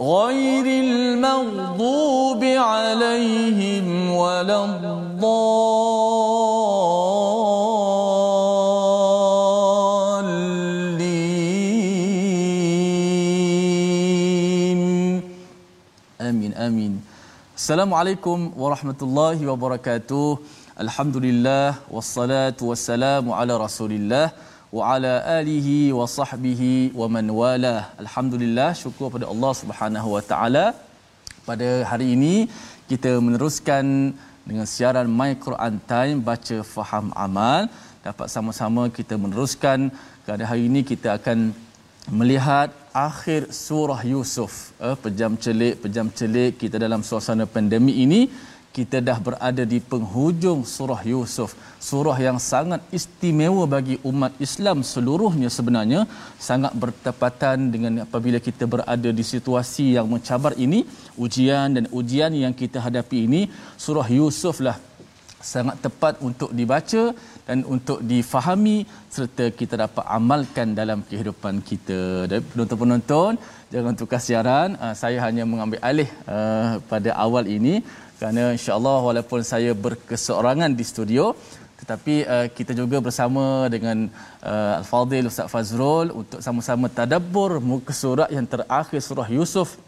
غير المغضوب عليهم ولا الضالين. آمين آمين. السلام عليكم ورحمة الله وبركاته. الحمد لله والصلاة والسلام على رسول الله. wa ala alihi wa sahbihi wa man wala. Alhamdulillah syukur pada Allah Subhanahu wa taala. Pada hari ini kita meneruskan dengan siaran My Quran Time baca faham amal dapat sama-sama kita meneruskan pada hari ini kita akan melihat akhir surah Yusuf eh, pejam celik pejam celik kita dalam suasana pandemik ini kita dah berada di penghujung surah Yusuf surah yang sangat istimewa bagi umat Islam seluruhnya sebenarnya sangat bertepatan dengan apabila kita berada di situasi yang mencabar ini ujian dan ujian yang kita hadapi ini surah Yusuf lah sangat tepat untuk dibaca dan untuk difahami serta kita dapat amalkan dalam kehidupan kita. Dan penonton-penonton jangan tukar siaran. Uh, saya hanya mengambil alih uh, pada awal ini kerana insya-Allah walaupun saya berkeseorangan di studio tetapi uh, kita juga bersama dengan uh, Al-Fadhil Ustaz Fazrul untuk sama-sama tadabbur muka surat yang terakhir surah Yusuf.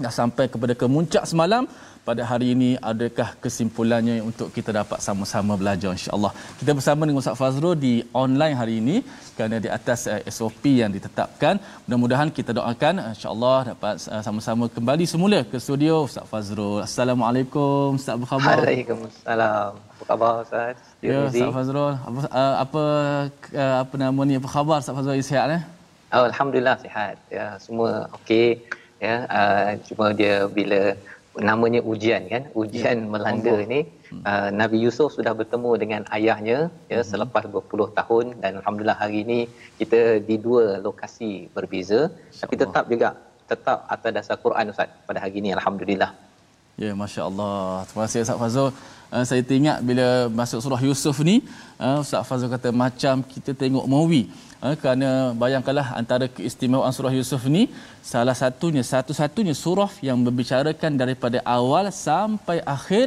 Dah sampai kepada kemuncak semalam pada hari ini adakah kesimpulannya untuk kita dapat sama-sama belajar insya-Allah. Kita bersama dengan Ustaz Fazrul di online hari ini kerana di atas uh, SOP yang ditetapkan. Mudah-mudahan kita doakan uh, insya-Allah dapat uh, sama-sama kembali semula ke studio Ustaz Fazrul. Assalamualaikum Ustaz apa khabar? Waalaikumsalam. Apa khabar Ustaz? Ya Ustaz Fazrul. Apa uh, apa uh, apa nama ni apa khabar Ustaz Fazrul sihat eh? Oh, alhamdulillah sihat. Ya, semua okey. Ya, uh, cuma dia bila namanya ujian kan ujian ya, melanda Allah. ini uh, Nabi Yusuf sudah bertemu dengan ayahnya ya hmm. selepas berpuluh tahun dan alhamdulillah hari ini kita di dua lokasi berbeza tapi tetap juga tetap atas dasar Quran Ustaz pada hari ini alhamdulillah Ya, Masya Allah. Terima kasih Ustaz Fazul. Uh, saya teringat bila masuk surah Yusuf ni, uh, Ustaz Fazul kata macam kita tengok movie. Uh, kerana bayangkanlah antara keistimewaan surah Yusuf ni, salah satunya, satu-satunya surah yang membicarakan daripada awal sampai akhir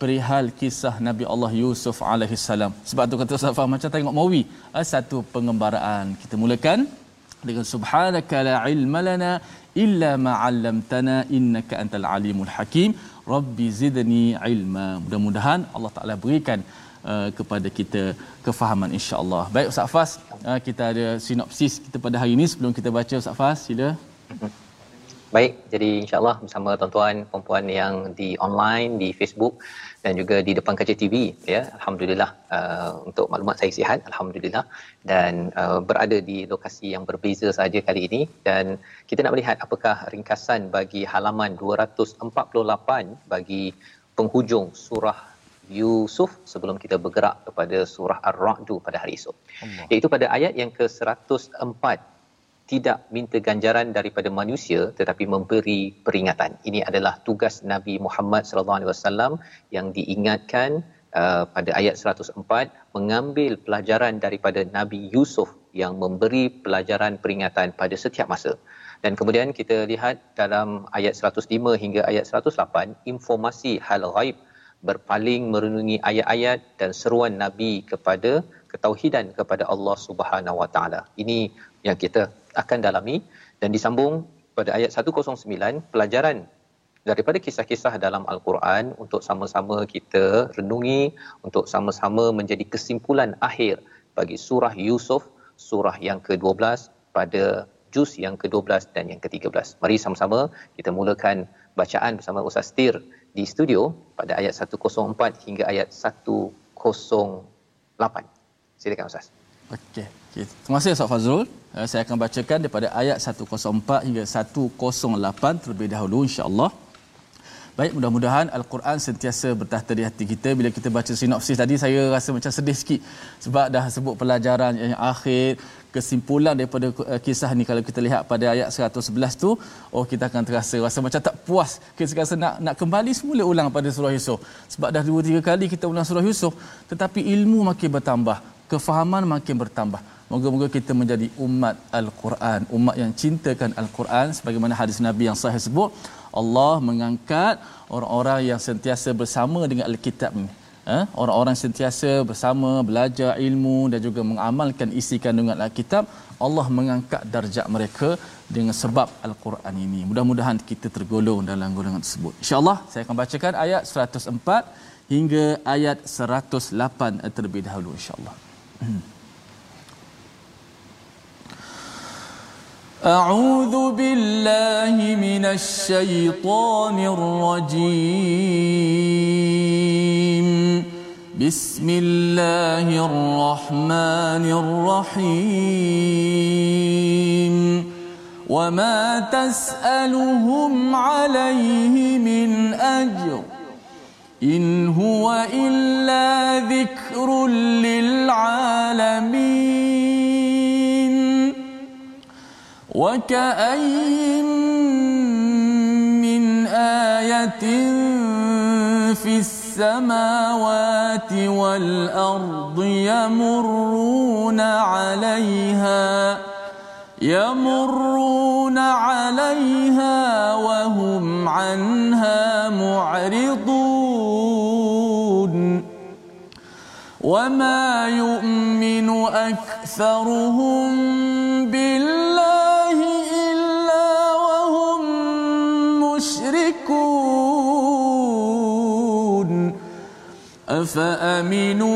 perihal kisah Nabi Allah Yusuf alaihi salam. Sebab tu kata Ustaz Fazul macam tengok movie. Uh, satu pengembaraan. Kita mulakan dengan subhanaka la ilma lana illa ma 'allamtana innaka antal alimul hakim rabbi zidni ilma mudah-mudahan Allah Taala berikan uh, kepada kita kefahaman insya-Allah baik Ustaz Fas uh, kita ada sinopsis kita pada hari ini sebelum kita baca Ustaz Fas sila Baik, jadi insyaAllah bersama tuan-tuan perempuan yang di online, di Facebook dan juga di depan kaca TV. Ya, Alhamdulillah uh, untuk maklumat saya sihat, Alhamdulillah. Dan uh, berada di lokasi yang berbeza saja kali ini. Dan kita nak melihat apakah ringkasan bagi halaman 248 bagi penghujung surah Yusuf sebelum kita bergerak kepada surah Ar-Ra'du pada hari esok. Allah. Iaitu pada ayat yang ke-104 tidak minta ganjaran daripada manusia tetapi memberi peringatan. Ini adalah tugas Nabi Muhammad sallallahu alaihi wasallam yang diingatkan uh, pada ayat 104 mengambil pelajaran daripada Nabi Yusuf yang memberi pelajaran peringatan pada setiap masa. Dan kemudian kita lihat dalam ayat 105 hingga ayat 108 informasi hal ghaib berpaling merenungi ayat-ayat dan seruan Nabi kepada ketauhidan kepada Allah Subhanahu Wa Taala. Ini yang kita akan dalami dan disambung pada ayat 109 pelajaran daripada kisah-kisah dalam al-Quran untuk sama-sama kita renungi untuk sama-sama menjadi kesimpulan akhir bagi surah Yusuf surah yang ke-12 pada juz yang ke-12 dan yang ke-13. Mari sama-sama kita mulakan bacaan bersama Ustaz Tir di studio pada ayat 104 hingga ayat 108. Silakan Ustaz. Okey. Okay. Terima kasih Ustaz Fazrul. Eh, saya akan bacakan daripada ayat 104 hingga 108 terlebih dahulu insya-Allah. Baik, mudah-mudahan Al-Quran sentiasa bertahta di hati kita. Bila kita baca sinopsis tadi, saya rasa macam sedih sikit. Sebab dah sebut pelajaran yang akhir, kesimpulan daripada uh, kisah ni kalau kita lihat pada ayat 111 tu, oh kita akan terasa rasa macam tak puas. Kita rasa nak nak kembali semula ulang pada surah Yusuf. Sebab dah dua tiga kali kita ulang surah Yusuf, tetapi ilmu makin bertambah, kefahaman makin bertambah. Moga-moga kita menjadi umat Al-Quran, umat yang cintakan Al-Quran sebagaimana hadis Nabi yang sahih sebut, Allah mengangkat orang-orang yang sentiasa bersama dengan Al-Kitab ni Eh? Orang-orang sentiasa bersama belajar ilmu dan juga mengamalkan isi kandungan Al-Kitab, Allah mengangkat darjat mereka dengan sebab Al-Quran ini. Mudah-mudahan kita tergolong dalam golongan tersebut. Insya-Allah saya akan bacakan ayat 104 hingga ayat 108 terlebih dahulu insya-Allah. أعوذ بالله من الشيطان الرجيم بسم الله الرحمن الرحيم. وما تسألهم عليه من أجر إن هو إلا ذكر للعالمين. وكأين من آية في السماوات والأرض يمرون عليها يمرون عليها وهم عنها معرضون. وما يؤمن أكثرهم أفأمنوا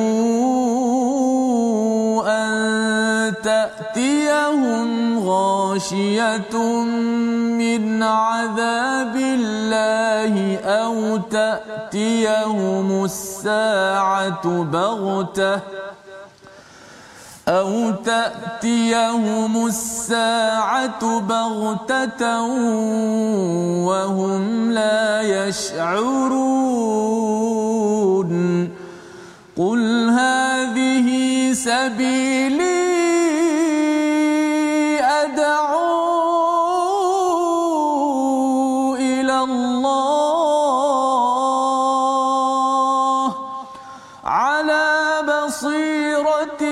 أن تأتيهم غاشية من عذاب الله أو تأتيهم الساعة بغتة أو تأتيهم الساعة بغتة وهم لا يشعرون قل هذه سبيلي أدعو إلى الله. على بصيرة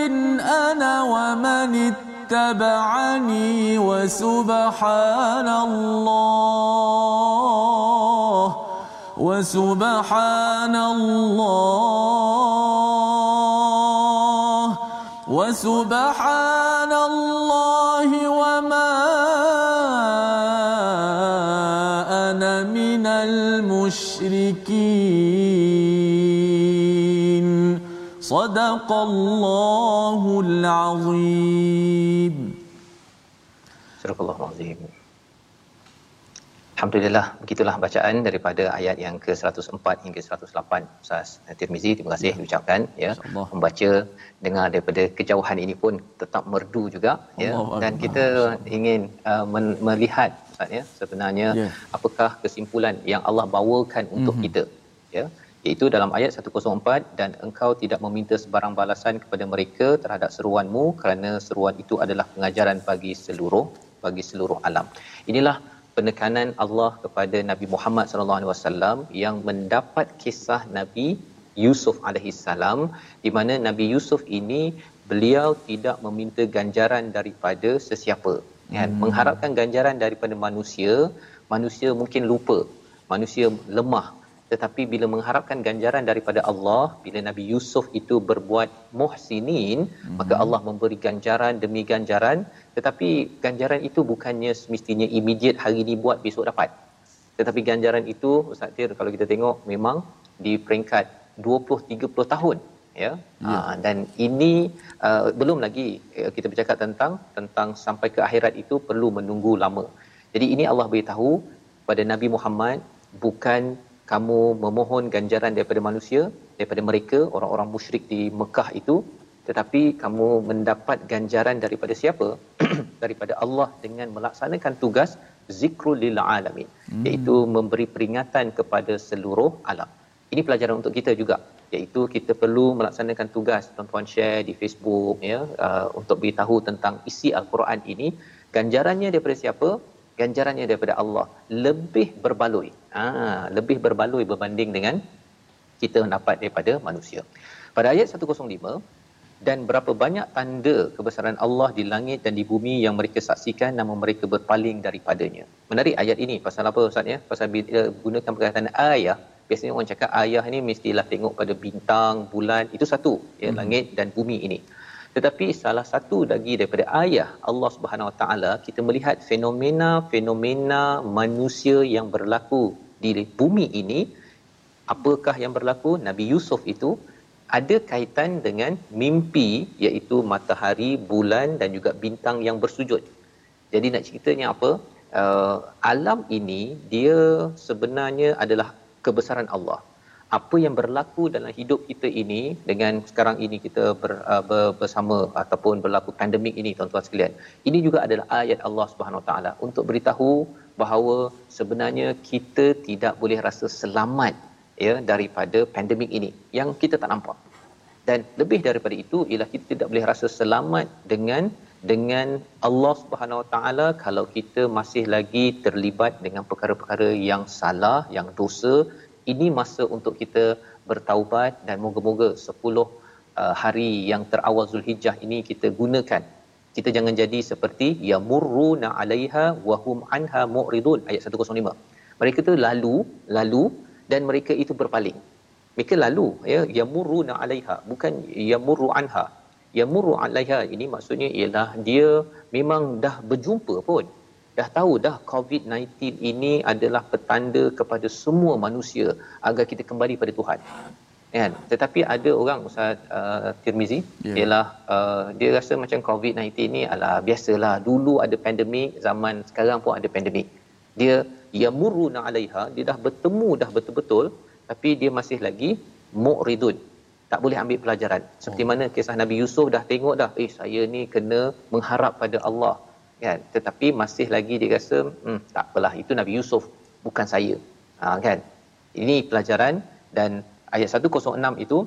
أنا ومن اتبعني وسبحان الله. وسبحان الله وسبحان الله وما أنا من المشركين صدق الله العظيم Surah Al-Azim. Alhamdulillah, begitulah bacaan daripada ayat yang ke-104 hingga 108. Ustaz Tirmizi, terima kasih diucapkan ya. InsyaAllah. Membaca dengar daripada kejauhan ini pun tetap merdu juga ya. Allah Dan Allah. kita ingin uh, men- melihat Ustaz ya, sebenarnya Ya. apakah kesimpulan yang Allah bawakan untuk Mhm. kita ya. Iaitu dalam ayat 104 dan engkau tidak meminta sebarang balasan kepada mereka terhadap seruanmu kerana seruan itu adalah pengajaran bagi seluruh bagi seluruh alam. Inilah penekanan Allah kepada Nabi Muhammad sallallahu alaihi wasallam yang mendapat kisah Nabi Yusuf alaihi salam di mana Nabi Yusuf ini beliau tidak meminta ganjaran daripada sesiapa kan Hmm. mengharapkan ganjaran daripada manusia manusia mungkin lupa manusia lemah tetapi bila mengharapkan ganjaran daripada Allah bila Nabi Yusuf itu berbuat muhsinin mm-hmm. maka Allah memberi ganjaran demi ganjaran tetapi ganjaran itu bukannya semestinya immediate hari ini buat besok dapat tetapi ganjaran itu Ustaz Tir kalau kita tengok memang di peringkat 20 30 tahun ya, ya. Ha, dan ini uh, belum lagi uh, kita bercakap tentang tentang sampai ke akhirat itu perlu menunggu lama jadi ini Allah beritahu pada Nabi Muhammad bukan kamu memohon ganjaran daripada manusia daripada mereka orang-orang musyrik di Mekah itu. Tetapi kamu mendapat ganjaran daripada siapa? Daripada Allah dengan melaksanakan tugas zikrul lil alamin hmm. iaitu memberi peringatan kepada seluruh alam. Ini pelajaran untuk kita juga iaitu kita perlu melaksanakan tugas. Tuan-tuan share di Facebook ya uh, untuk beritahu tentang isi al-Quran ini. Ganjarannya daripada siapa? Ganjarannya daripada Allah. Lebih berbaloi. Ah, lebih berbaloi berbanding dengan kita mendapat daripada manusia. Pada ayat 105 dan berapa banyak tanda kebesaran Allah di langit dan di bumi yang mereka saksikan namun mereka berpaling daripadanya. Menarik ayat ini pasal apa Ustaz ya? Pasal bila gunakan perkataan ayah, biasanya orang cakap ayah ni mestilah tengok pada bintang, bulan, itu satu ya hmm. langit dan bumi ini. Tetapi salah satu lagi daripada ayah Allah Subhanahu Wa Taala kita melihat fenomena-fenomena manusia yang berlaku di bumi ini apakah yang berlaku Nabi Yusuf itu ada kaitan dengan mimpi iaitu matahari, bulan dan juga bintang yang bersujud. Jadi nak ceritanya apa? Uh, alam ini dia sebenarnya adalah kebesaran Allah apa yang berlaku dalam hidup kita ini dengan sekarang ini kita ber, uh, ber, bersama ataupun berlaku pandemik ini tuan-tuan sekalian. Ini juga adalah ayat Allah Subhanahu taala untuk beritahu bahawa sebenarnya kita tidak boleh rasa selamat ya daripada pandemik ini yang kita tak nampak. Dan lebih daripada itu ialah kita tidak boleh rasa selamat dengan dengan Allah Subhanahu Taala kalau kita masih lagi terlibat dengan perkara-perkara yang salah yang dosa ini masa untuk kita bertaubat dan moga-moga 10 uh, hari yang terawal Zulhijjah ini kita gunakan. Kita jangan jadi seperti yamurruna 'alaiha wa hum anha mu'ridun ayat 105 mereka tu lalu lalu dan mereka itu berpaling. Mereka lalu ya yamurruna 'alaiha bukan yamurru anha. Yamurru 'alaiha ini maksudnya ialah dia memang dah berjumpa pun dah tahu dah COVID-19 ini adalah petanda kepada semua manusia agar kita kembali pada Tuhan. Kan? Tetapi ada orang Ustaz uh, Tirmizi yeah. ialah uh, dia rasa macam COVID-19 ni ala biasalah dulu ada pandemik zaman sekarang pun ada pandemik. Dia yamuruna alaiha dia dah bertemu dah betul-betul tapi dia masih lagi mu'ridun tak boleh ambil pelajaran seperti oh. mana kisah Nabi Yusuf dah tengok dah eh saya ni kena mengharap pada Allah kan? Tetapi masih lagi dia rasa hmm, tak apalah itu Nabi Yusuf bukan saya. Ha, kan? Ini pelajaran dan ayat 106 itu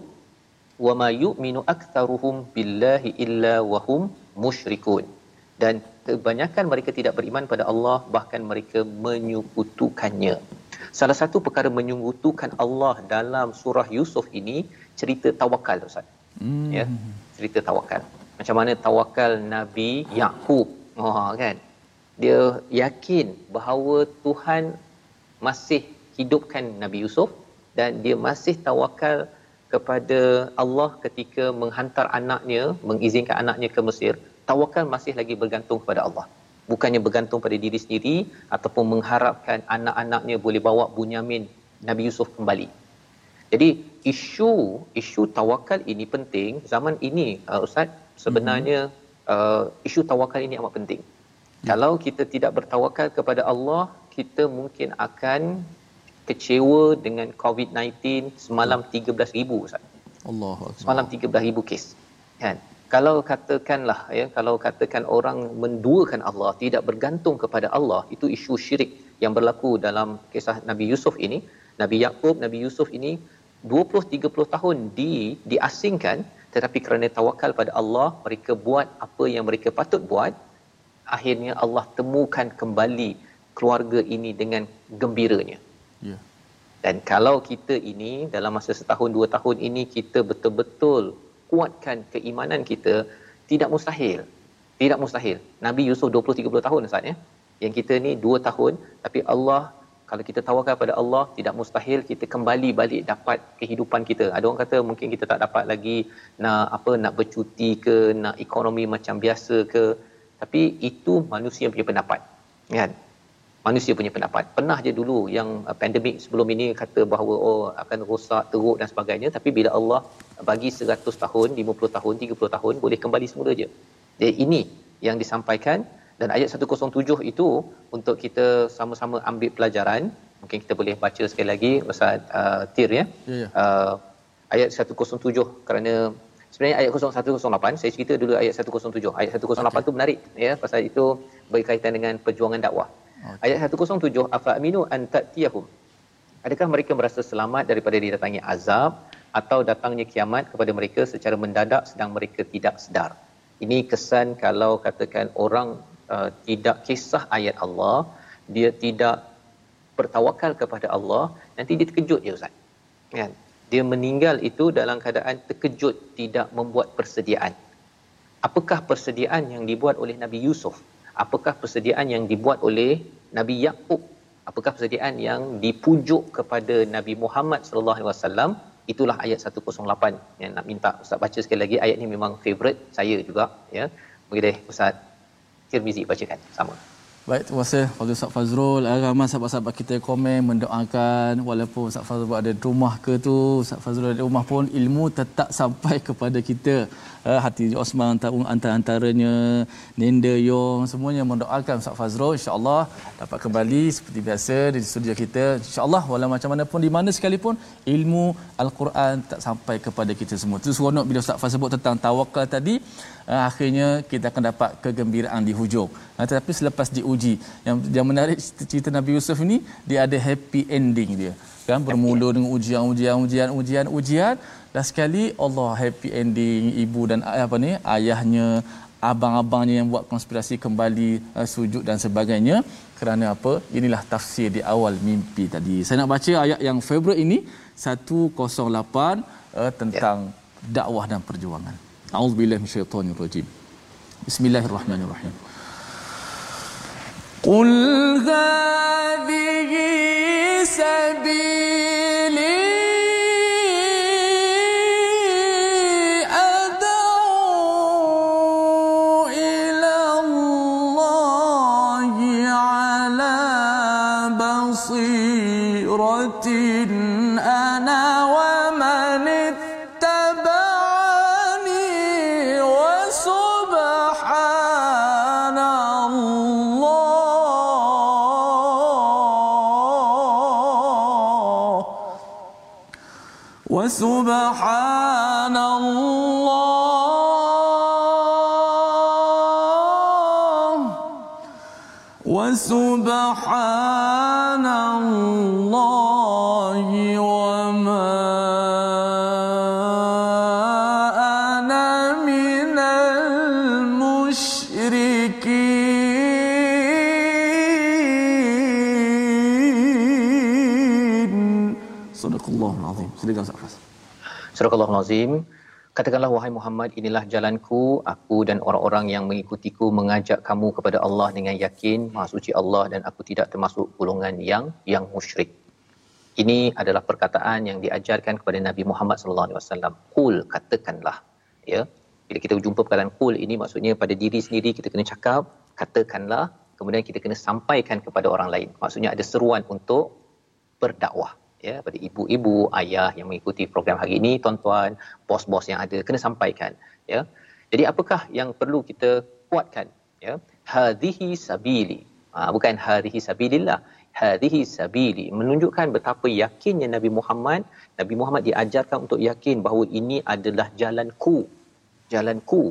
wa ma yu'minu aktsaruhum billahi illa wa hum musyrikun. Dan kebanyakan mereka tidak beriman pada Allah bahkan mereka menyekutukannya. Salah satu perkara menyekutukan Allah dalam surah Yusuf ini cerita tawakal ustaz. Hmm. ya cerita tawakal. Macam mana tawakal Nabi Yakub Oh kan. Dia yakin bahawa Tuhan masih hidupkan Nabi Yusuf dan dia masih tawakal kepada Allah ketika menghantar anaknya, mengizinkan anaknya ke Mesir, tawakal masih lagi bergantung kepada Allah. Bukannya bergantung pada diri sendiri ataupun mengharapkan anak-anaknya boleh bawa Bunyamin Nabi Yusuf kembali. Jadi isu isu tawakal ini penting zaman ini uh, ustaz sebenarnya mm-hmm uh, isu tawakal ini amat penting. Hmm. Kalau kita tidak bertawakal kepada Allah, kita mungkin akan kecewa dengan COVID-19 semalam 13,000 Ustaz. Allah Semalam 13,000 kes. Kan? Kalau katakanlah ya, kalau katakan orang menduakan Allah, tidak bergantung kepada Allah, itu isu syirik yang berlaku dalam kisah Nabi Yusuf ini. Nabi Yakub, Nabi Yusuf ini 20 30 tahun di diasingkan tetapi kerana tawakal pada Allah mereka buat apa yang mereka patut buat akhirnya Allah temukan kembali keluarga ini dengan gembiranya. Ya. Dan kalau kita ini dalam masa setahun dua tahun ini kita betul-betul kuatkan keimanan kita tidak mustahil. Tidak mustahil. Nabi Yusuf 20 30 tahun Ustaz ya? Yang kita ni 2 tahun tapi Allah kalau kita tawakal pada Allah tidak mustahil kita kembali balik dapat kehidupan kita. Ada orang kata mungkin kita tak dapat lagi nak apa nak bercuti ke nak ekonomi macam biasa ke. Tapi itu manusia punya pendapat kan? Manusia punya pendapat. Pernah je dulu yang uh, pandemik sebelum ini kata bahawa oh akan rosak teruk dan sebagainya. Tapi bila Allah bagi 100 tahun 50 tahun 30 tahun boleh kembali semula je. Jadi ini yang disampaikan dan ayat 107 itu untuk kita sama-sama ambil pelajaran mungkin kita boleh baca sekali lagi Ustaz uh, Tir ya. Ya, ya. Uh, ayat 107 kerana sebenarnya ayat 108 saya cerita dulu ayat 107. Ayat 108 okay. tu menarik ya pasal itu berkaitan dengan perjuangan dakwah. Okay. Ayat 107 afa aminu an ta'tiyahum. Adakah mereka merasa selamat daripada didatangi azab atau datangnya kiamat kepada mereka secara mendadak sedang mereka tidak sedar. Ini kesan kalau katakan orang uh, tidak kisah ayat Allah, dia tidak bertawakal kepada Allah, nanti dia terkejut je Ustaz. Kan? Dia meninggal itu dalam keadaan terkejut, tidak membuat persediaan. Apakah persediaan yang dibuat oleh Nabi Yusuf? Apakah persediaan yang dibuat oleh Nabi Yaqub? Apakah persediaan yang dipujuk kepada Nabi Muhammad sallallahu alaihi wasallam? Itulah ayat 108 yang nak minta Ustaz baca sekali lagi. Ayat ni memang favorite saya juga ya. Boleh Ustaz Tirmizi bacakan sama. Baik, terima kasih Fadil Ustaz Fazrul. Eh, ramai sahabat-sahabat kita komen, mendoakan. Walaupun Ustaz Fazrul ada rumah ke tu, Ustaz Fazrul ada rumah pun, ilmu tetap sampai kepada kita. Eh, hati Osman antara-antaranya, Nenda Yong, semuanya mendoakan Ustaz Fazrul. InsyaAllah dapat kembali seperti biasa di studio kita. InsyaAllah, walau macam mana pun, di mana sekalipun, ilmu Al-Quran tak sampai kepada kita semua. Itu seronok bila Ustaz Fazrul sebut tentang tawakal tadi, uh, akhirnya kita akan dapat kegembiraan di hujung. Uh, tetapi selepas diuji, yang yang menarik cerita Nabi Yusuf ini dia ada happy ending dia. Kan bermula dengan ujian ujian ujian ujian ujian dan sekali Allah happy ending ibu dan apa ni ayahnya abang-abangnya yang buat konspirasi kembali uh, sujud dan sebagainya kerana apa inilah tafsir di awal mimpi tadi saya nak baca ayat yang favorite ini 108 uh, tentang ya. dakwah dan perjuangan أعوذ بالله من الشيطان الرجيم. بسم الله الرحمن الرحيم. قل هذه سبيلي وسبحان الله. وسبحان Al-Nazim Katakanlah wahai Muhammad inilah jalanku aku dan orang-orang yang mengikutiku mengajak kamu kepada Allah dengan yakin Maha suci Allah dan aku tidak termasuk golongan yang yang musyrik. Ini adalah perkataan yang diajarkan kepada Nabi Muhammad sallallahu alaihi wasallam. Qul katakanlah ya. Bila kita jumpa perkataan qul ini maksudnya pada diri sendiri kita kena cakap katakanlah kemudian kita kena sampaikan kepada orang lain. Maksudnya ada seruan untuk berdakwah ya pada ibu-ibu ayah yang mengikuti program hari ini tuan-tuan bos-bos yang ada kena sampaikan ya. Jadi apakah yang perlu kita kuatkan ya? Hadhihi sabili. Ha, bukan hadhihi sabilillah. Hadhihi sabili. Menunjukkan betapa yakinnya Nabi Muhammad. Nabi Muhammad diajarkan untuk yakin bahawa ini adalah jalanku jalanku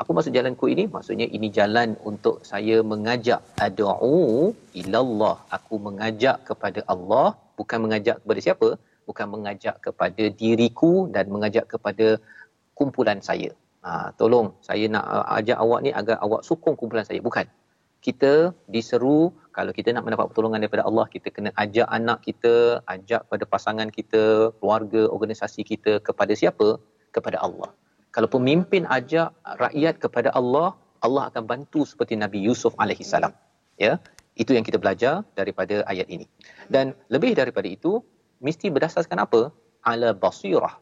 apa maksud jalanku ini? Maksudnya ini jalan untuk saya mengajak ad'u ilallah. Aku mengajak kepada Allah bukan mengajak kepada siapa bukan mengajak kepada diriku dan mengajak kepada kumpulan saya. Ha, tolong saya nak uh, ajak awak ni agar awak sokong kumpulan saya. Bukan. Kita diseru kalau kita nak mendapat pertolongan daripada Allah kita kena ajak anak kita ajak pada pasangan kita keluarga organisasi kita kepada siapa? Kepada Allah. Kalau pemimpin ajak rakyat kepada Allah Allah akan bantu seperti Nabi Yusuf alaihi salam ya Itu yang kita belajar daripada ayat ini. Dan lebih daripada itu, mesti berdasarkan apa? Ala basirah.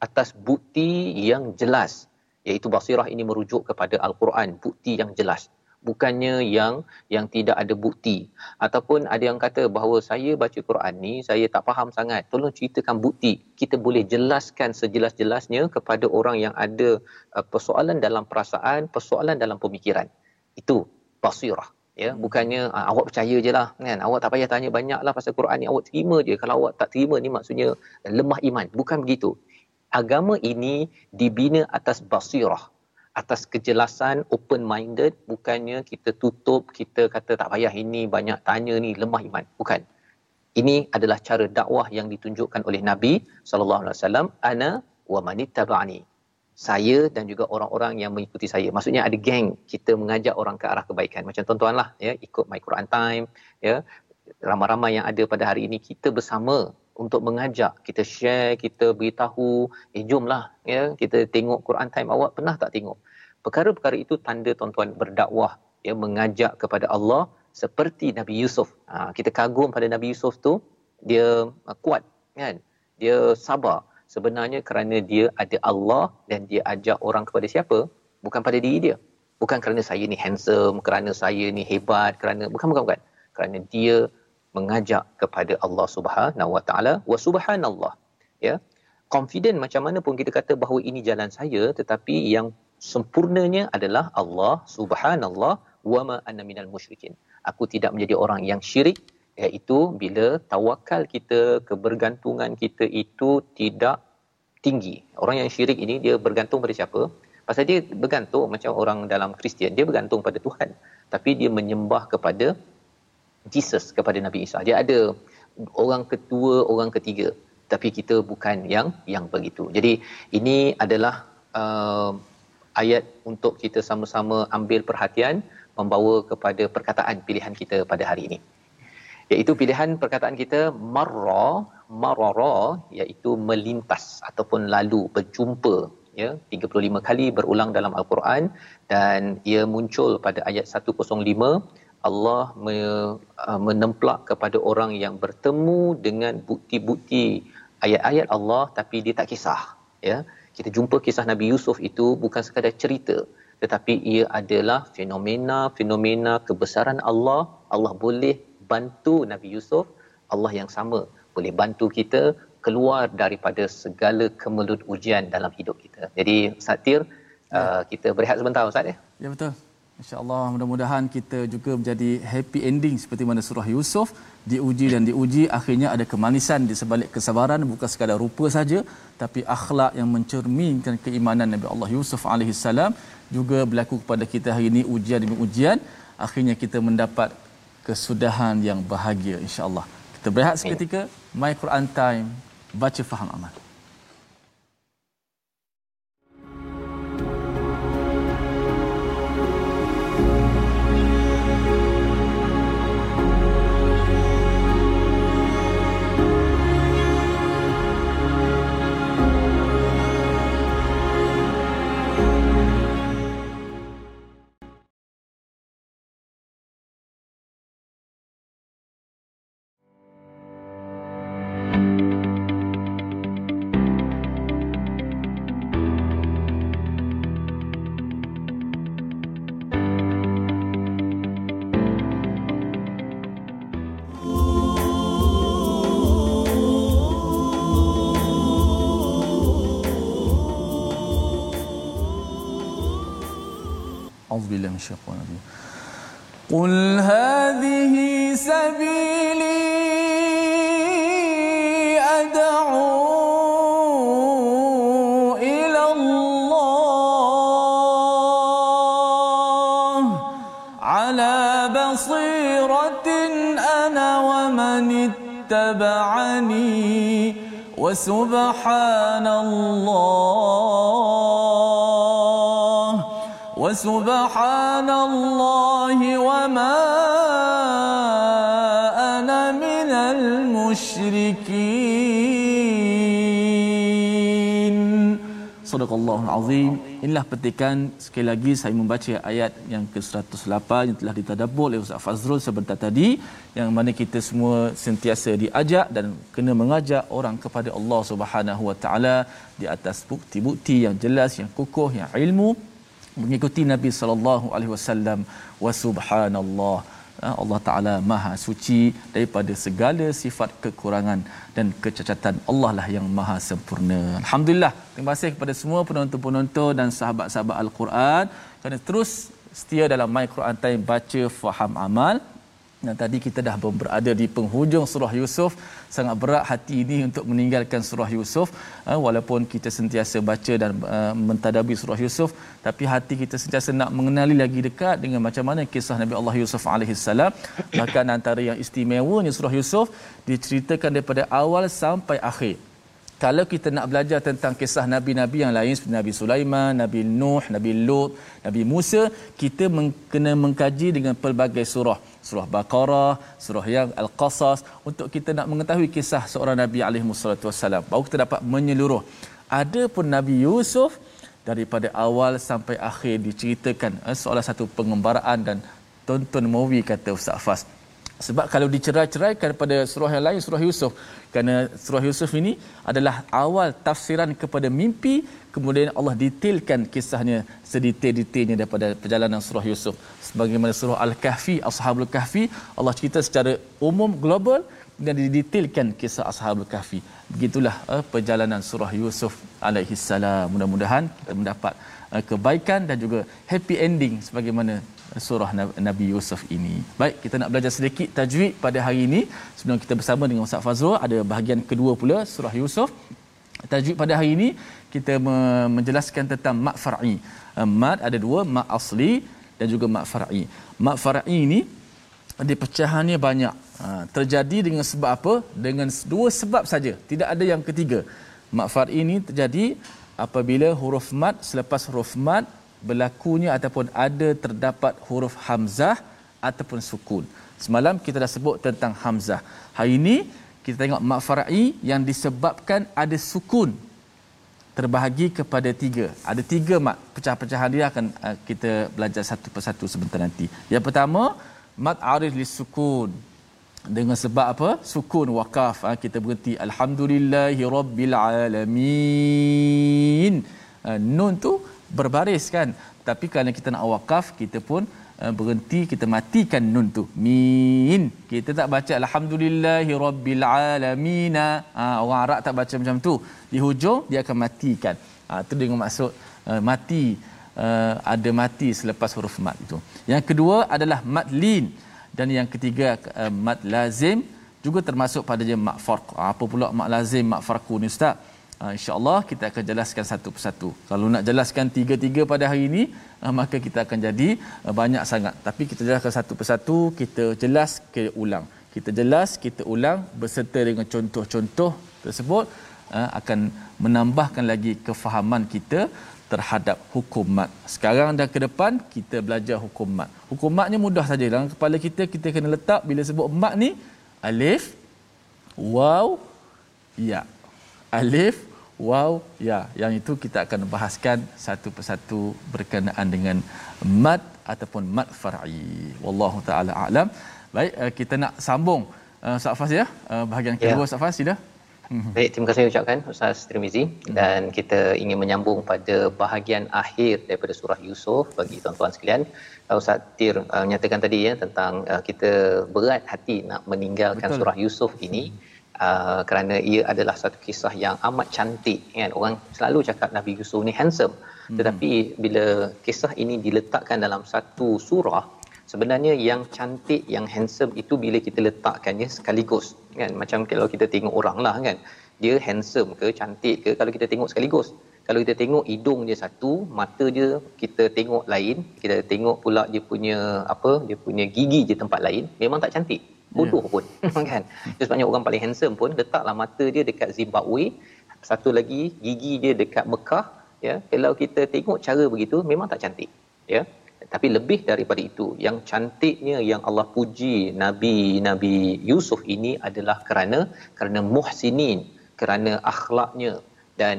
Atas bukti yang jelas. Iaitu basirah ini merujuk kepada Al-Quran. Bukti yang jelas bukannya yang yang tidak ada bukti ataupun ada yang kata bahawa saya baca Quran ni saya tak faham sangat tolong ceritakan bukti kita boleh jelaskan sejelas-jelasnya kepada orang yang ada uh, persoalan dalam perasaan persoalan dalam pemikiran itu basirah ya bukannya uh, awak percaya je lah kan? Awak tak payah tanya banyak lah pasal Quran ni awak terima je. Kalau awak tak terima ni maksudnya lemah iman. Bukan begitu. Agama ini dibina atas basirah atas kejelasan open minded bukannya kita tutup kita kata tak payah ini banyak tanya ni lemah iman. Bukan. Ini adalah cara dakwah yang ditunjukkan oleh Nabi sallallahu alaihi wasallam ana wa manittaba'ani saya dan juga orang-orang yang mengikuti saya. Maksudnya ada geng kita mengajak orang ke arah kebaikan. Macam tuan-tuan lah ya ikut my Quran time ya. Ramai-ramai yang ada pada hari ini kita bersama untuk mengajak kita share kita beritahu eh jomlah ya kita tengok Quran time. Awak pernah tak tengok? Perkara-perkara itu tanda tuan-tuan berdakwah ya mengajak kepada Allah seperti Nabi Yusuf. Ha, kita kagum pada Nabi Yusuf tu dia uh, kuat kan? Dia sabar sebenarnya kerana dia ada Allah dan dia ajak orang kepada siapa? Bukan pada diri dia. Bukan kerana saya ni handsome kerana saya ni hebat kerana bukan bukan bukan. Kerana dia mengajak kepada Allah Subhanahu Wa Taala wa subhanallah. Ya? Confident macam mana pun kita kata bahawa ini jalan saya tetapi yang sempurnanya adalah Allah Subhanallah wa ma anna minal musyrikin. Aku tidak menjadi orang yang syirik iaitu bila tawakal kita kebergantungan kita itu tidak tinggi orang yang syirik ini dia bergantung pada siapa pasal dia bergantung macam orang dalam Kristian dia bergantung pada Tuhan tapi dia menyembah kepada Jesus kepada Nabi Isa. Dia ada orang kedua, orang ketiga. Tapi kita bukan yang yang begitu. Jadi ini adalah uh, ayat untuk kita sama-sama ambil perhatian membawa kepada perkataan pilihan kita pada hari ini. Iaitu pilihan perkataan kita marra, marara iaitu melintas ataupun lalu, berjumpa ya. 35 kali berulang dalam al-Quran dan ia muncul pada ayat 105 Allah uh, menemplak kepada orang yang bertemu dengan bukti-bukti ayat-ayat Allah tapi dia tak kisah ya. Kita jumpa kisah Nabi Yusuf itu bukan sekadar cerita tetapi ia adalah fenomena-fenomena kebesaran Allah. Allah boleh bantu Nabi Yusuf Allah yang sama boleh bantu kita keluar daripada segala kemelut ujian dalam hidup kita. Jadi Satir ya. uh, kita berehat sebentar Ustaz ya? Ya betul. InsyaAllah mudah-mudahan kita juga menjadi happy ending seperti mana surah Yusuf. Diuji dan diuji akhirnya ada kemanisan di sebalik kesabaran bukan sekadar rupa saja tapi akhlak yang mencerminkan keimanan Nabi Allah Yusuf alaihi salam juga berlaku kepada kita hari ini ujian demi ujian. Akhirnya kita mendapat kesudahan yang bahagia insya-Allah. Kita berehat seketika My Quran Time baca faham amal. أعوذ بالله من الشيطان الرجيم. قل هذه سبيلي أدعو إلى الله على بصيرة أنا ومن اتبعني وسبحان الله وسبحان الله وما أنا من المشركين صدق الله العظيم Inilah petikan sekali lagi saya membaca ayat yang ke-108 yang telah ditadabbur oleh Ustaz Fazrul sebentar tadi yang mana kita semua sentiasa diajak dan kena mengajak orang kepada Allah Subhanahu Wa Taala di atas bukti-bukti yang jelas yang kukuh yang ilmu mengikuti Nabi sallallahu alaihi wasallam wa subhanallah. Ha, Allah Ta'ala maha suci daripada segala sifat kekurangan dan kecacatan. Allah lah yang maha sempurna. Alhamdulillah. Terima kasih kepada semua penonton-penonton dan sahabat-sahabat Al-Quran. Kerana terus setia dalam My Quran Time baca faham amal dan tadi kita dah berada di penghujung surah Yusuf. Sangat berat hati ini untuk meninggalkan surah Yusuf. Uh, walaupun kita sentiasa baca dan uh, mentadabbur surah Yusuf tapi hati kita sentiasa nak mengenali lagi dekat dengan macam mana kisah Nabi Allah Yusuf salam. Bahkan antara yang istimewanya surah Yusuf diceritakan daripada awal sampai akhir kalau kita nak belajar tentang kisah nabi-nabi yang lain seperti Nabi Sulaiman, Nabi Nuh, Nabi Lut, Nabi Musa, kita meng- kena mengkaji dengan pelbagai surah. Surah Baqarah, surah yang Al-Qasas untuk kita nak mengetahui kisah seorang Nabi alaihi wasallam. Baru kita dapat menyeluruh. Ada pun Nabi Yusuf daripada awal sampai akhir diceritakan eh, seolah satu pengembaraan dan tonton movie kata Ustaz Fas. Sebab kalau dicerai-ceraikan pada surah yang lain surah Yusuf. Kerana surah Yusuf ini adalah awal tafsiran kepada mimpi kemudian Allah detailkan kisahnya sedetail-detailnya daripada perjalanan surah Yusuf. Sebagaimana surah Al-Kahfi Ashabul Kahfi Allah cerita secara umum global dan didetailkan kisah Ashabul Kahfi. Begitulah uh, perjalanan surah Yusuf alaihi salam mudah-mudahan kita mendapat uh, kebaikan dan juga happy ending sebagaimana surah Nabi Yusuf ini. Baik, kita nak belajar sedikit tajwid pada hari ini. Sebelum kita bersama dengan Ustaz Fazrul, ada bahagian kedua pula surah Yusuf. Tajwid pada hari ini kita menjelaskan tentang mak far'i. Eh, mat ada dua, mak asli dan juga mak far'i. Mak far'i ini ada pecahannya banyak. Ha, terjadi dengan sebab apa? Dengan dua sebab saja. Tidak ada yang ketiga. Mak far'i ini terjadi apabila huruf mat selepas huruf mat berlakunya ataupun ada terdapat huruf hamzah ataupun sukun. Semalam kita dah sebut tentang hamzah. Hari ini kita tengok mak far'i yang disebabkan ada sukun terbahagi kepada tiga. Ada tiga mak pecah-pecahan dia akan uh, kita belajar satu persatu sebentar nanti. Yang pertama, mat arif li sukun. Dengan sebab apa? Sukun wakaf. Ha, kita berhenti. Alhamdulillahi Rabbil Alamin. Uh, nun tu berbaris kan? Tapi kalau kita nak wakaf kita pun uh, berhenti kita matikan nun tu. Min. Kita tak baca alhamdulillahi rabbil alamin ha, orang arab tak baca macam tu. Di hujung dia akan matikan. Ha, tu dengan maksud uh, mati uh, ada mati selepas huruf mat itu yang kedua adalah mat lin dan yang ketiga uh, mat lazim juga termasuk pada je farq. Apa pula mak lazim mak farqu ni ustaz Uh, InsyaAllah kita akan jelaskan satu persatu. Kalau nak jelaskan tiga-tiga pada hari ini, uh, maka kita akan jadi uh, banyak sangat. Tapi kita jelaskan satu persatu, kita jelas, kita ulang. Kita jelas, kita ulang berserta dengan contoh-contoh tersebut akan menambahkan lagi kefahaman kita terhadap hukum mat. Sekarang dan ke depan kita belajar hukum mat. Hukum matnya mudah saja. Dalam kepala kita kita kena letak bila sebut mat ni alif, waw, ya alif waw ya yang itu kita akan bahaskan satu persatu berkenaan dengan mad ataupun mad far'i wallahu taala alam baik uh, kita nak sambung uh, Ustaz ya uh, bahagian kedua ya. Ustaz Fas sila mhm. Baik, terima kasih ucapkan Ustaz Tirmizi hmm. dan kita ingin menyambung pada bahagian akhir daripada surah Yusuf bagi tuan-tuan sekalian. Ustaz Tir uh, menyatakan tadi ya tentang uh, kita berat hati nak meninggalkan Betul. surah Yusuf ini. Hmm uh, kerana ia adalah satu kisah yang amat cantik kan? Orang selalu cakap Nabi Yusuf ni handsome. Hmm. tetapi bila kisah ini diletakkan dalam satu surah sebenarnya yang cantik yang handsome itu bila kita letakkannya sekaligus kan? Macam kalau kita tengok orang lah kan? Dia handsome ke cantik ke kalau kita tengok sekaligus. Kalau kita tengok hidung dia satu mata dia kita tengok lain kita tengok pula dia punya apa dia punya gigi je tempat lain memang tak cantik bodoh yeah. pun kan itu sebabnya orang paling handsome pun letaklah mata dia dekat Zimbabwe satu lagi gigi dia dekat Mekah ya kalau kita tengok cara begitu memang tak cantik ya tapi lebih daripada itu yang cantiknya yang Allah puji Nabi Nabi Yusuf ini adalah kerana kerana muhsinin kerana akhlaknya dan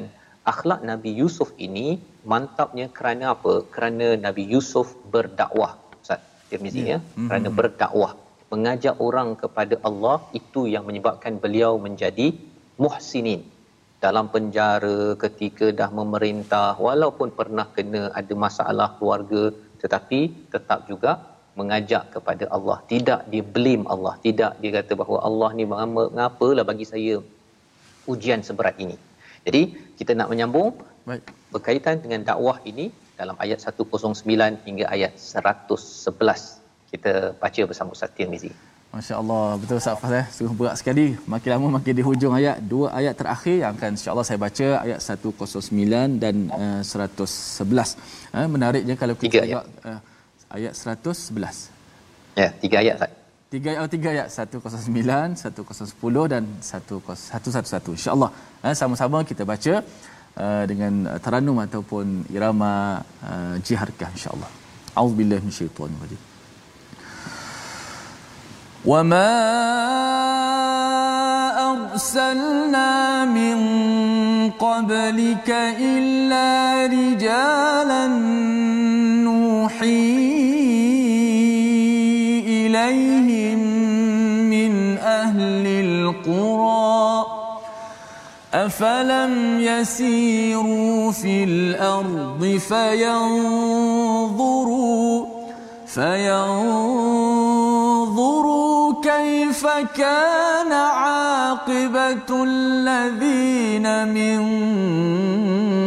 akhlak Nabi Yusuf ini mantapnya kerana apa? Kerana Nabi Yusuf berdakwah. Ustaz Tirmizi yeah. ya, mm-hmm. kerana berdakwah, mengajak orang kepada Allah itu yang menyebabkan beliau menjadi muhsinin. Dalam penjara ketika dah memerintah walaupun pernah kena ada masalah keluarga tetapi tetap juga mengajak kepada Allah. Tidak dia blame Allah. Tidak dia kata bahawa Allah ni mengapalah bagi saya ujian seberat ini. Jadi kita nak menyambung Baik. berkaitan dengan dakwah ini dalam ayat 109 hingga ayat 111 kita baca bersama Ustaz Tirmizi Masya Allah, betul Ustaz Fahz eh? Sungguh berat sekali. Makin lama makin di hujung ayat. Dua ayat terakhir yang akan insya Allah saya baca. Ayat 109 dan uh, 111. Eh, menariknya kalau kita tengok uh, ayat 111. Ya, tiga ayat Ustaz. Tiga ayat, oh, tiga ayat. 109, 110 dan 111. InsyaAllah. Eh, sama-sama kita baca uh, dengan teranum ataupun irama uh, jiharkah insyaAllah. A'udzubillah min syaitan wajib. وما أرسلنا من قبلك إلا رجالا نوحي إليهم من أهل القرى أفلم يسيروا في الأرض فينظروا فينظروا كيف كان عاقبة الذين من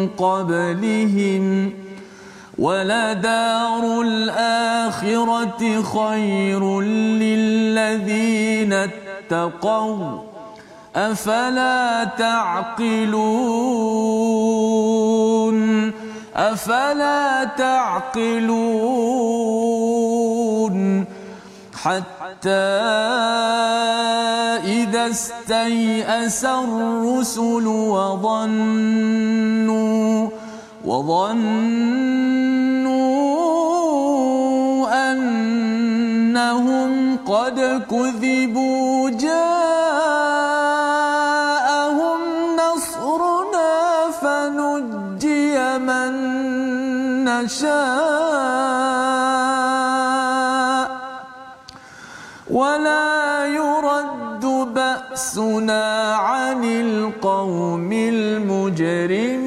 قبلهم ولدار الآخرة خير للذين اتقوا أفلا تعقلون أفلا تعقلون حتى حتى إذا استيأس الرسل وظنوا وظنوا أنهم قد كذبوا جاءهم عن القوم المجرمين.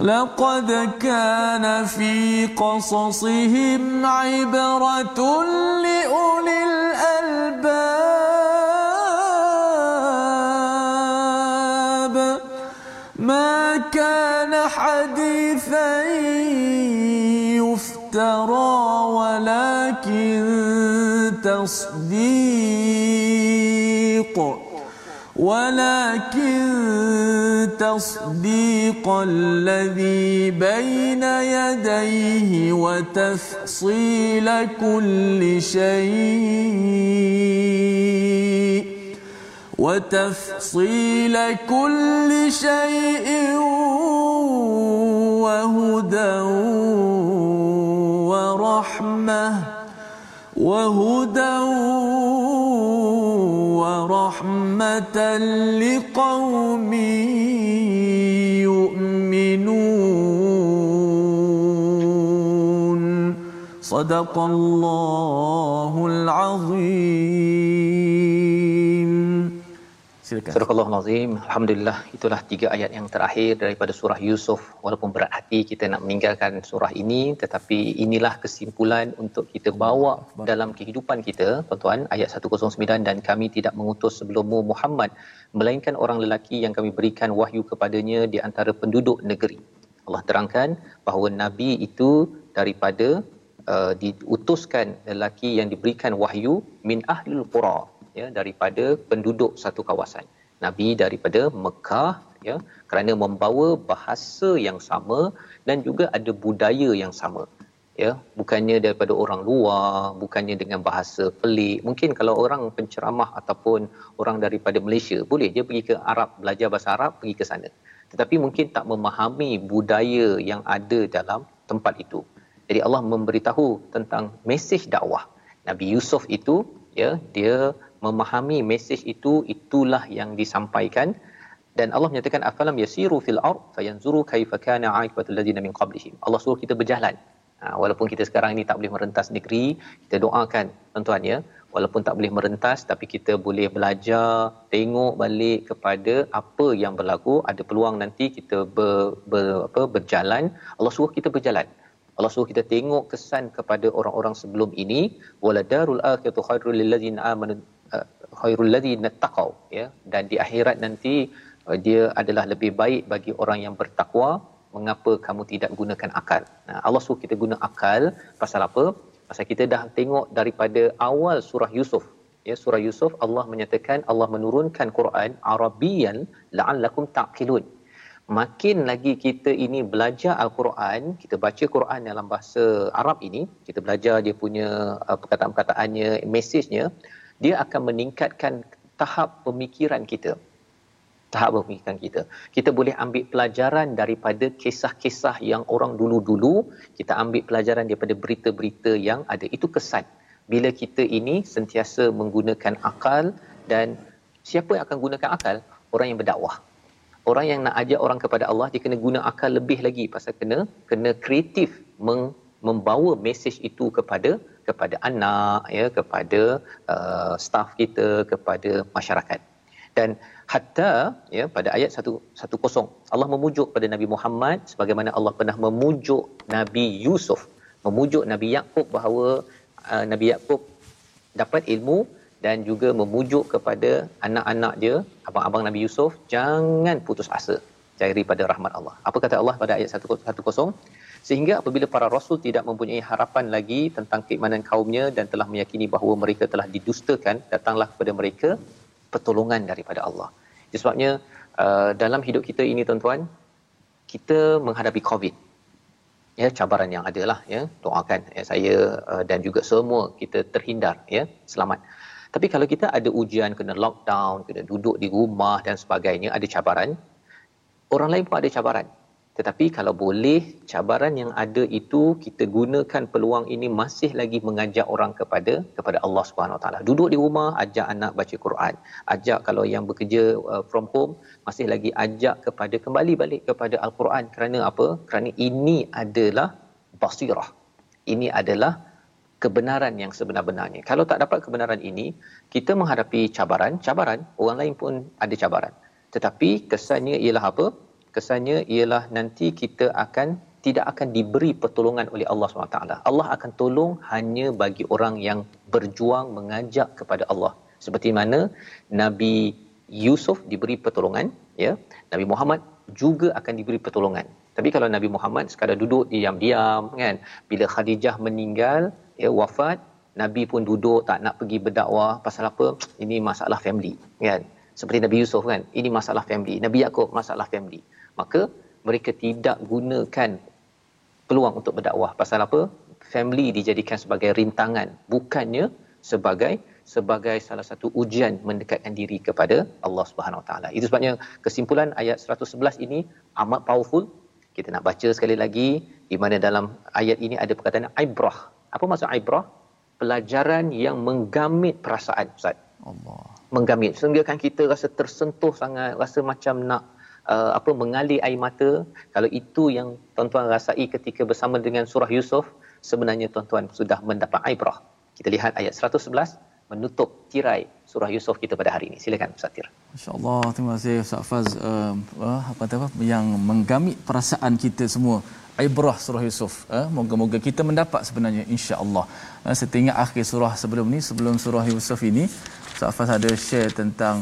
لقد كان في قصصهم عبرة لأولي الألباب. ما كان حديثا يفترى ولكن تصديق. ولكن تصديق الذي بين يديه وتفصيل كل شيء. وتفصيل كل شيء وهدى ورحمة. وهدى ورحمة لقوم يؤمنون. صدق الله العظيم. Silakan. Surah Alhamdulillah itulah tiga ayat yang terakhir daripada surah Yusuf. Walaupun berat hati kita nak meninggalkan surah ini tetapi inilah kesimpulan untuk kita bawa dalam kehidupan kita tuan-tuan ayat 109 dan kami tidak mengutus sebelummu Muhammad melainkan orang lelaki yang kami berikan wahyu kepadanya di antara penduduk negeri. Allah terangkan bahawa nabi itu daripada uh, diutuskan lelaki yang diberikan wahyu min ahlul qura ya daripada penduduk satu kawasan. Nabi daripada Mekah ya kerana membawa bahasa yang sama dan juga ada budaya yang sama ya. Bukannya daripada orang luar bukannya dengan bahasa pelik. Mungkin kalau orang penceramah ataupun orang daripada Malaysia boleh dia pergi ke Arab belajar bahasa Arab pergi ke sana. Tetapi mungkin tak memahami budaya yang ada dalam tempat itu. Jadi Allah memberitahu tentang mesej dakwah. Nabi Yusuf itu ya dia memahami mesej itu itulah yang disampaikan. Dan Allah menyatakan afalam yasiru fil ard fayanzuru kaifa kana aibatul ladina min qablihim. Allah suruh kita berjalan. Ha, walaupun kita sekarang ini tak boleh merentas negeri kita doakan tuan-tuan ya. Walaupun tak boleh merentas tapi kita boleh belajar tengok balik kepada apa yang berlaku. Ada peluang nanti kita ber, ber, apa, berjalan. Allah suruh kita berjalan. Allah suruh kita tengok kesan kepada orang-orang sebelum ini. Wala darul akhiratu khairul lil ladzina amanu khairul ladzina taqau ya. Dan di akhirat nanti uh, dia adalah lebih baik bagi orang yang bertakwa mengapa kamu tidak gunakan akal. Nah Allah suruh kita guna akal. Pasal apa? Pasal kita dah tengok daripada awal surah Yusuf ya. Surah Yusuf Allah menyatakan Allah menurunkan Quran Arabian la'allakum taqilun. Makin lagi kita ini belajar al-Quran kita baca Quran dalam bahasa Arab ini kita belajar dia punya uh, perkataan-perkataannya mesejnya dia akan meningkatkan tahap pemikiran kita. Tahap pemikiran kita. Kita boleh ambil pelajaran daripada kisah-kisah yang orang dulu-dulu kita ambil pelajaran daripada berita-berita yang ada. Itu kesan. Bila kita ini sentiasa menggunakan akal dan siapa yang akan gunakan akal? Orang yang berdakwah. Orang yang nak ajak orang kepada Allah dia kena guna akal lebih lagi pasal kena kena kreatif meng, membawa mesej itu kepada kepada anak ya kepada uh, staff kita kepada masyarakat dan hatta ya pada ayat 110 Allah memujuk pada Nabi Muhammad sebagaimana Allah pernah memujuk Nabi Yusuf memujuk Nabi Yakub bahawa uh, Nabi Yakub dapat ilmu dan juga memujuk kepada anak-anak dia abang-abang Nabi Yusuf jangan putus asa cari pada rahmat Allah. Apa kata Allah pada ayat 110? Sehingga apabila para rasul tidak mempunyai harapan lagi tentang keimanan kaumnya dan telah meyakini bahawa mereka telah didustakan, datanglah kepada mereka pertolongan daripada Allah. Sebabnya uh, dalam hidup kita ini tuan-tuan, kita menghadapi COVID. Ya, cabaran yang ada lah ya. Doakan ya, saya uh, dan juga semua kita terhindar ya, selamat. Tapi kalau kita ada ujian, kena lockdown, kena duduk di rumah dan sebagainya, ada cabaran, orang lain pun ada cabaran. Tetapi kalau boleh, cabaran yang ada itu kita gunakan peluang ini masih lagi mengajak orang kepada kepada Allah Subhanahu Taala. Duduk di rumah, ajak anak baca Quran. Ajak kalau yang bekerja uh, from home, masih lagi ajak kepada kembali balik kepada Al-Quran. Kerana apa? Kerana ini adalah basirah. Ini adalah kebenaran yang sebenar-benarnya. Kalau tak dapat kebenaran ini, kita menghadapi cabaran, cabaran, orang lain pun ada cabaran. Tetapi kesannya ialah apa? Kesannya ialah nanti kita akan tidak akan diberi pertolongan oleh Allah SWT. Allah akan tolong hanya bagi orang yang berjuang mengajak kepada Allah. Seperti mana Nabi Yusuf diberi pertolongan, ya. Nabi Muhammad juga akan diberi pertolongan. Tapi kalau Nabi Muhammad sekadar duduk diam-diam kan, bila Khadijah meninggal, ya wafat nabi pun duduk tak nak pergi berdakwah pasal apa ini masalah family kan seperti Nabi Yusuf kan ini masalah family Nabi Yakub masalah family maka mereka tidak gunakan peluang untuk berdakwah pasal apa family dijadikan sebagai rintangan bukannya sebagai sebagai salah satu ujian mendekatkan diri kepada Allah Subhanahu Wa Taala. Itu sebabnya kesimpulan ayat 111 ini amat powerful. Kita nak baca sekali lagi di mana dalam ayat ini ada perkataan ibrah apa maksud ibrah? Pelajaran yang menggamit perasaan Ustaz. Allah. Menggamit. Sehingga kan kita rasa tersentuh sangat, rasa macam nak uh, apa mengalir air mata. Kalau itu yang tuan-tuan rasai ketika bersama dengan surah Yusuf, sebenarnya tuan-tuan sudah mendapat ibrah. Kita lihat ayat 111 menutup tirai surah Yusuf kita pada hari ini. Silakan Ustaz Tir. Masya-Allah, terima kasih Ustaz Faz uh, apa apa yang menggamit perasaan kita semua ibrah surah Yusuf. Eh, moga-moga kita mendapat sebenarnya insya-Allah. Eh, saya teringat akhir surah sebelum ni, sebelum surah Yusuf ini, Ustaz ada share tentang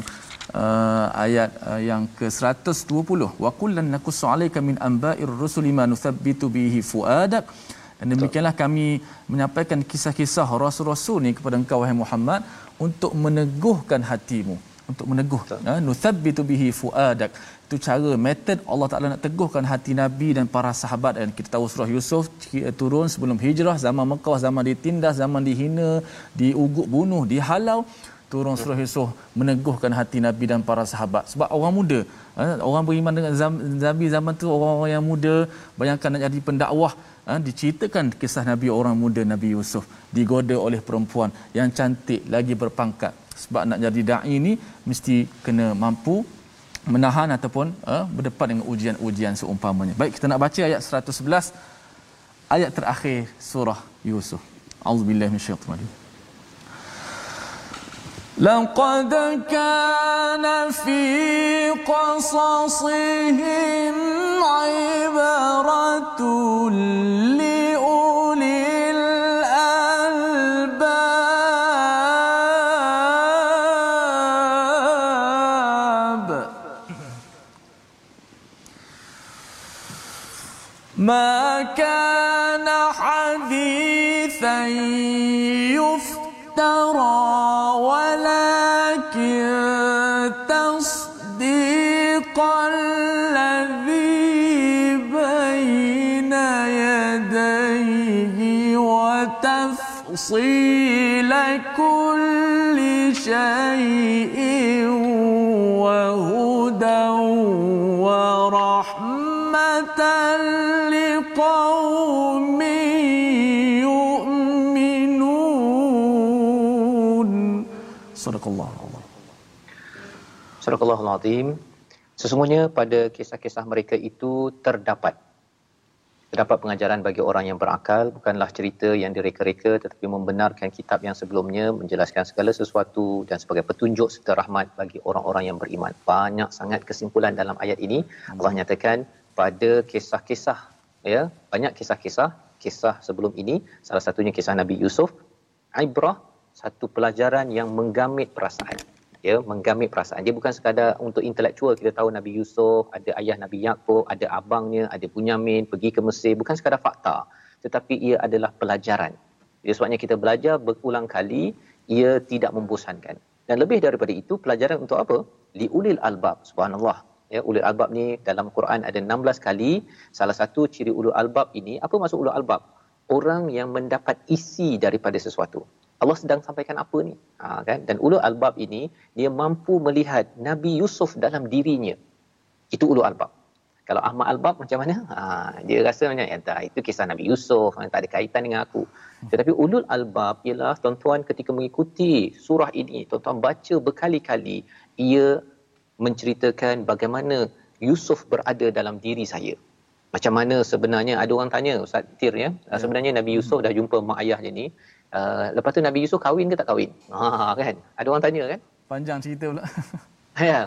uh, ayat uh, yang ke-120. Wa kullan naqussu 'alaika min anba'ir rusuli ma nuthabbitu bihi fuadak. Dan demikianlah kami menyampaikan kisah-kisah rasul-rasul ni kepada engkau wahai Muhammad untuk meneguhkan hatimu. Untuk meneguh ya nuthabbitu bihi fuadak. Itu cara method Allah Taala nak teguhkan hati Nabi dan para sahabat. Dan kita tahu surah Yusuf turun sebelum hijrah zaman Mekah zaman ditindas zaman dihina diugut bunuh dihalau turun surah Yusuf meneguhkan hati Nabi dan para sahabat sebab orang muda eh, orang beriman dengan Nabi zaman tu orang-orang yang muda bayangkan nak jadi pendakwah eh, diceritakan kisah Nabi orang muda Nabi Yusuf digoda oleh perempuan yang cantik lagi berpangkat sebab nak jadi dai ni mesti kena mampu menahan ataupun uh, berdepan dengan ujian-ujian seumpamanya. Baik kita nak baca ayat 111 ayat terakhir surah Yusuf. Auzubillahi minasyaitanir rajim. لقد كان في قصصهم عبرة وتفصيل كل شيء وهدى ورحمة لقوم يؤمنون صدق الله العظيم Surah Al-Azim. Sesungguhnya pada kisah-kisah mereka itu terdapat terdapat pengajaran bagi orang yang berakal bukanlah cerita yang direka-reka tetapi membenarkan kitab yang sebelumnya menjelaskan segala sesuatu dan sebagai petunjuk serta rahmat bagi orang-orang yang beriman. Banyak sangat kesimpulan dalam ayat ini. Allah nyatakan pada kisah-kisah ya banyak kisah-kisah kisah sebelum ini. Salah satunya kisah Nabi Yusuf ibrah satu pelajaran yang menggamit perasaan ya menggamit perasaan. Dia bukan sekadar untuk intelektual. Kita tahu Nabi Yusuf ada ayah Nabi Yaakob ada abangnya ada Bunyamin pergi ke Mesir. Bukan sekadar fakta. Tetapi ia adalah pelajaran. Jadi sebabnya kita belajar berulang kali ia tidak membosankan. Dan lebih daripada itu pelajaran untuk apa? Liulil albab subhanallah. Ya ulul albab ni dalam Quran ada 16 kali. Salah satu ciri ulul albab ini apa maksud ulul albab? Orang yang mendapat isi daripada sesuatu Allah sedang sampaikan apa ni ha, kan dan ulul albab ini dia mampu melihat Nabi Yusuf dalam dirinya itu ulul albab kalau Ahmad Albab macam mana? Ha, dia rasa macam ya, tak, itu kisah Nabi Yusuf, tak ada kaitan dengan aku. Tetapi ulul albab ialah tuan-tuan ketika mengikuti surah ini, tuan-tuan baca berkali-kali, ia menceritakan bagaimana Yusuf berada dalam diri saya. Macam mana sebenarnya ada orang tanya Ustaz Tir ya, ya. sebenarnya Nabi Yusuf dah jumpa mak ayahnya ni. Uh, lepas tu Nabi Yusuf kahwin ke tak kahwin? Ha kan. Ada orang tanya kan? Panjang cerita pula. ya,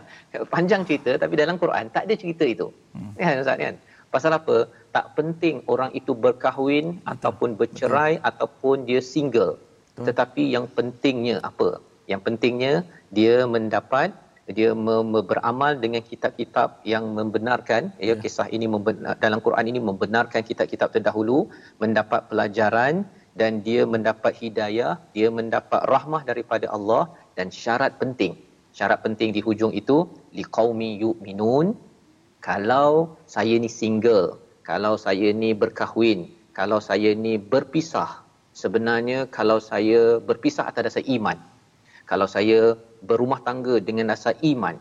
panjang cerita tapi dalam Quran tak ada cerita itu. Hmm. Ya Ustaz kan. Pasal apa? Tak penting orang itu berkahwin Betul. ataupun bercerai Betul. ataupun dia single. Betul. Tetapi yang pentingnya apa? Yang pentingnya dia mendapat dia beramal dengan kitab-kitab yang membenarkan ya, ya kisah ini membenar, dalam Quran ini membenarkan kitab-kitab terdahulu mendapat pelajaran dan dia mendapat hidayah dia mendapat rahmah daripada Allah dan syarat penting. Syarat penting di hujung itu liqaumi yu'minun kalau saya ni single kalau saya ni berkahwin kalau saya ni berpisah sebenarnya kalau saya berpisah atas dasar iman kalau saya berumah tangga dengan dasar iman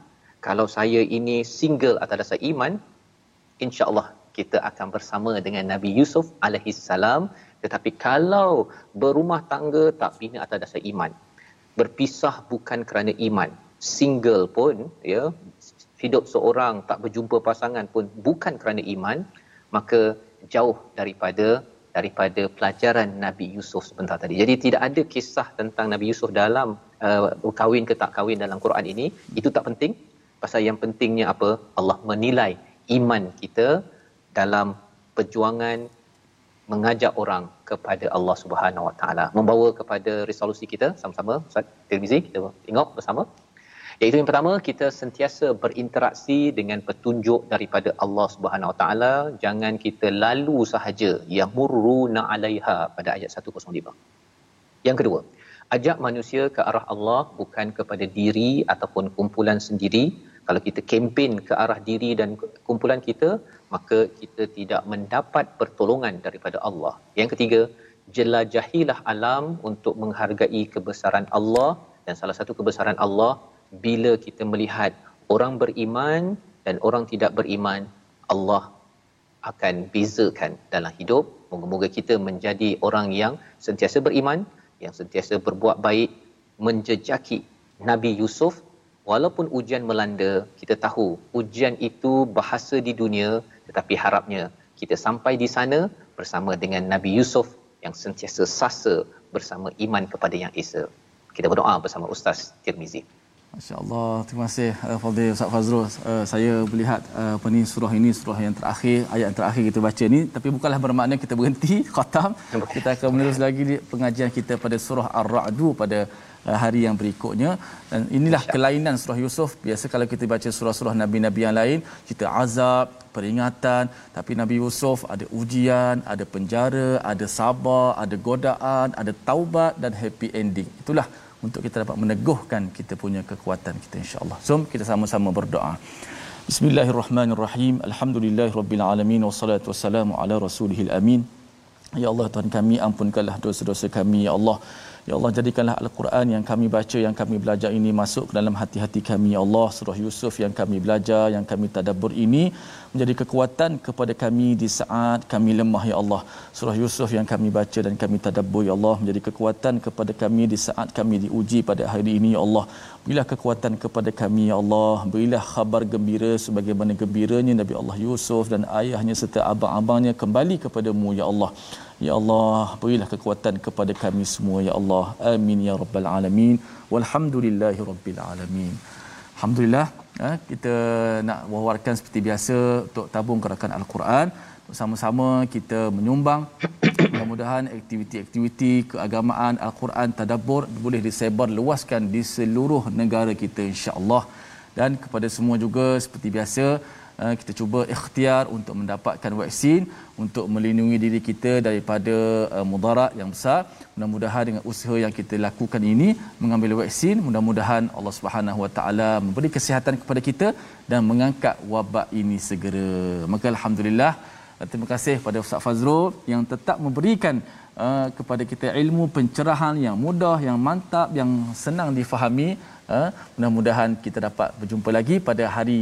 kalau saya ini single atas dasar iman insyaallah kita akan bersama dengan Nabi Yusuf alaihi salam tetapi kalau berumah tangga tak bina atas dasar iman berpisah bukan kerana iman single pun ya hidup seorang tak berjumpa pasangan pun bukan kerana iman maka jauh daripada daripada pelajaran Nabi Yusuf sebentar tadi. Jadi tidak ada kisah tentang Nabi Yusuf dalam uh, kahwin ke tak kahwin dalam Quran ini. Itu tak penting. Pasal yang pentingnya apa? Allah menilai iman kita dalam perjuangan mengajak orang kepada Allah Subhanahu Wa Taala. Membawa kepada resolusi kita sama-sama Ustaz Tirmizi kita tengok bersama. Iaitu yang pertama kita sentiasa berinteraksi dengan petunjuk daripada Allah Subhanahu Wa Taala, jangan kita lalu sahaja yang murruna 'alaiha pada ayat 105. Yang kedua, ajak manusia ke arah Allah bukan kepada diri ataupun kumpulan sendiri. Kalau kita kempen ke arah diri dan kumpulan kita, maka kita tidak mendapat pertolongan daripada Allah. Yang ketiga, jelajahilah alam untuk menghargai kebesaran Allah dan salah satu kebesaran Allah bila kita melihat orang beriman dan orang tidak beriman Allah akan bezakan dalam hidup moga-moga kita menjadi orang yang sentiasa beriman yang sentiasa berbuat baik menjejaki Nabi Yusuf walaupun ujian melanda kita tahu ujian itu bahasa di dunia tetapi harapnya kita sampai di sana bersama dengan Nabi Yusuf yang sentiasa sasa bersama iman kepada yang esa. Kita berdoa bersama Ustaz Tirmizi Masya-Allah. Terima kasih uh, Fadil Ustaz Fazrul. Uh, saya melihat uh, apa ni surah ini surah yang terakhir, ayat yang terakhir kita baca ni tapi bukanlah bermakna kita berhenti khatam. Kita akan menerus lagi di pengajian kita pada surah Ar-Ra'd pada uh, hari yang berikutnya dan inilah kelainan surah Yusuf. Biasa kalau kita baca surah-surah nabi-nabi yang lain, kita azab, peringatan, tapi Nabi Yusuf ada ujian, ada penjara, ada sabar, ada godaan, ada taubat dan happy ending. Itulah untuk kita dapat meneguhkan kita punya kekuatan kita insya-Allah. Jom kita sama-sama berdoa. Bismillahirrahmanirrahim. Alhamdulillahirabbil alamin wassalatu wassalamu ala rasulihil amin. Ya Allah Tuhan kami ampunkanlah dosa-dosa kami ya Allah. Ya Allah jadikanlah Al-Quran yang kami baca yang kami belajar ini masuk ke dalam hati-hati kami ya Allah surah Yusuf yang kami belajar yang kami tadabbur ini menjadi kekuatan kepada kami di saat kami lemah ya Allah surah Yusuf yang kami baca dan kami tadabbur ya Allah menjadi kekuatan kepada kami di saat kami diuji pada hari ini ya Allah berilah kekuatan kepada kami ya Allah berilah khabar gembira sebagaimana gembiranya Nabi Allah Yusuf dan ayahnya serta abang-abangnya kembali kepadamu ya Allah Ya Allah, berilah kekuatan kepada kami semua ya Allah. Amin ya rabbal alamin. Walhamdulillahi rabbil alamin. Alhamdulillah, eh, kita nak wawarkan seperti biasa untuk tabung gerakan Al-Quran. Bersama-sama kita menyumbang mudah-mudahan aktiviti-aktiviti keagamaan Al-Quran tadabbur boleh disebar luaskan di seluruh negara kita insya-Allah. Dan kepada semua juga seperti biasa kita cuba ikhtiar untuk mendapatkan vaksin untuk melindungi diri kita daripada uh, mudarat yang besar. Mudah-mudahan dengan usaha yang kita lakukan ini mengambil vaksin, mudah-mudahan Allah Subhanahu Wa Taala memberi kesihatan kepada kita dan mengangkat wabak ini segera. Maka alhamdulillah terima kasih pada Ustaz Fazrul yang tetap memberikan uh, kepada kita ilmu pencerahan yang mudah, yang mantap, yang senang difahami. Uh, mudah-mudahan kita dapat berjumpa lagi pada hari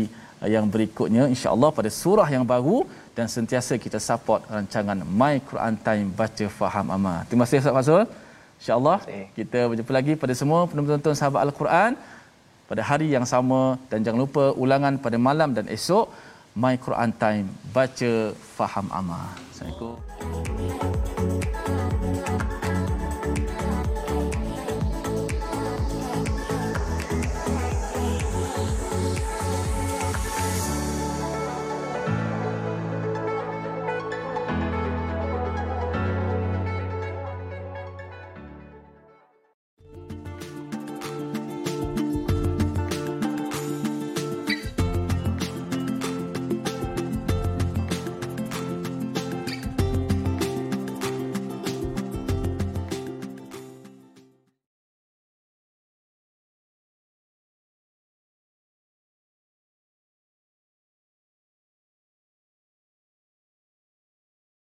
yang berikutnya insya-Allah pada surah yang baru dan sentiasa kita support rancangan My Quran Time baca faham amal. Terima kasih Ustaz Fazul. Insya-Allah kita berjumpa lagi pada semua penonton sahabat Al-Quran pada hari yang sama dan jangan lupa ulangan pada malam dan esok My Quran Time baca faham amal. Assalamualaikum.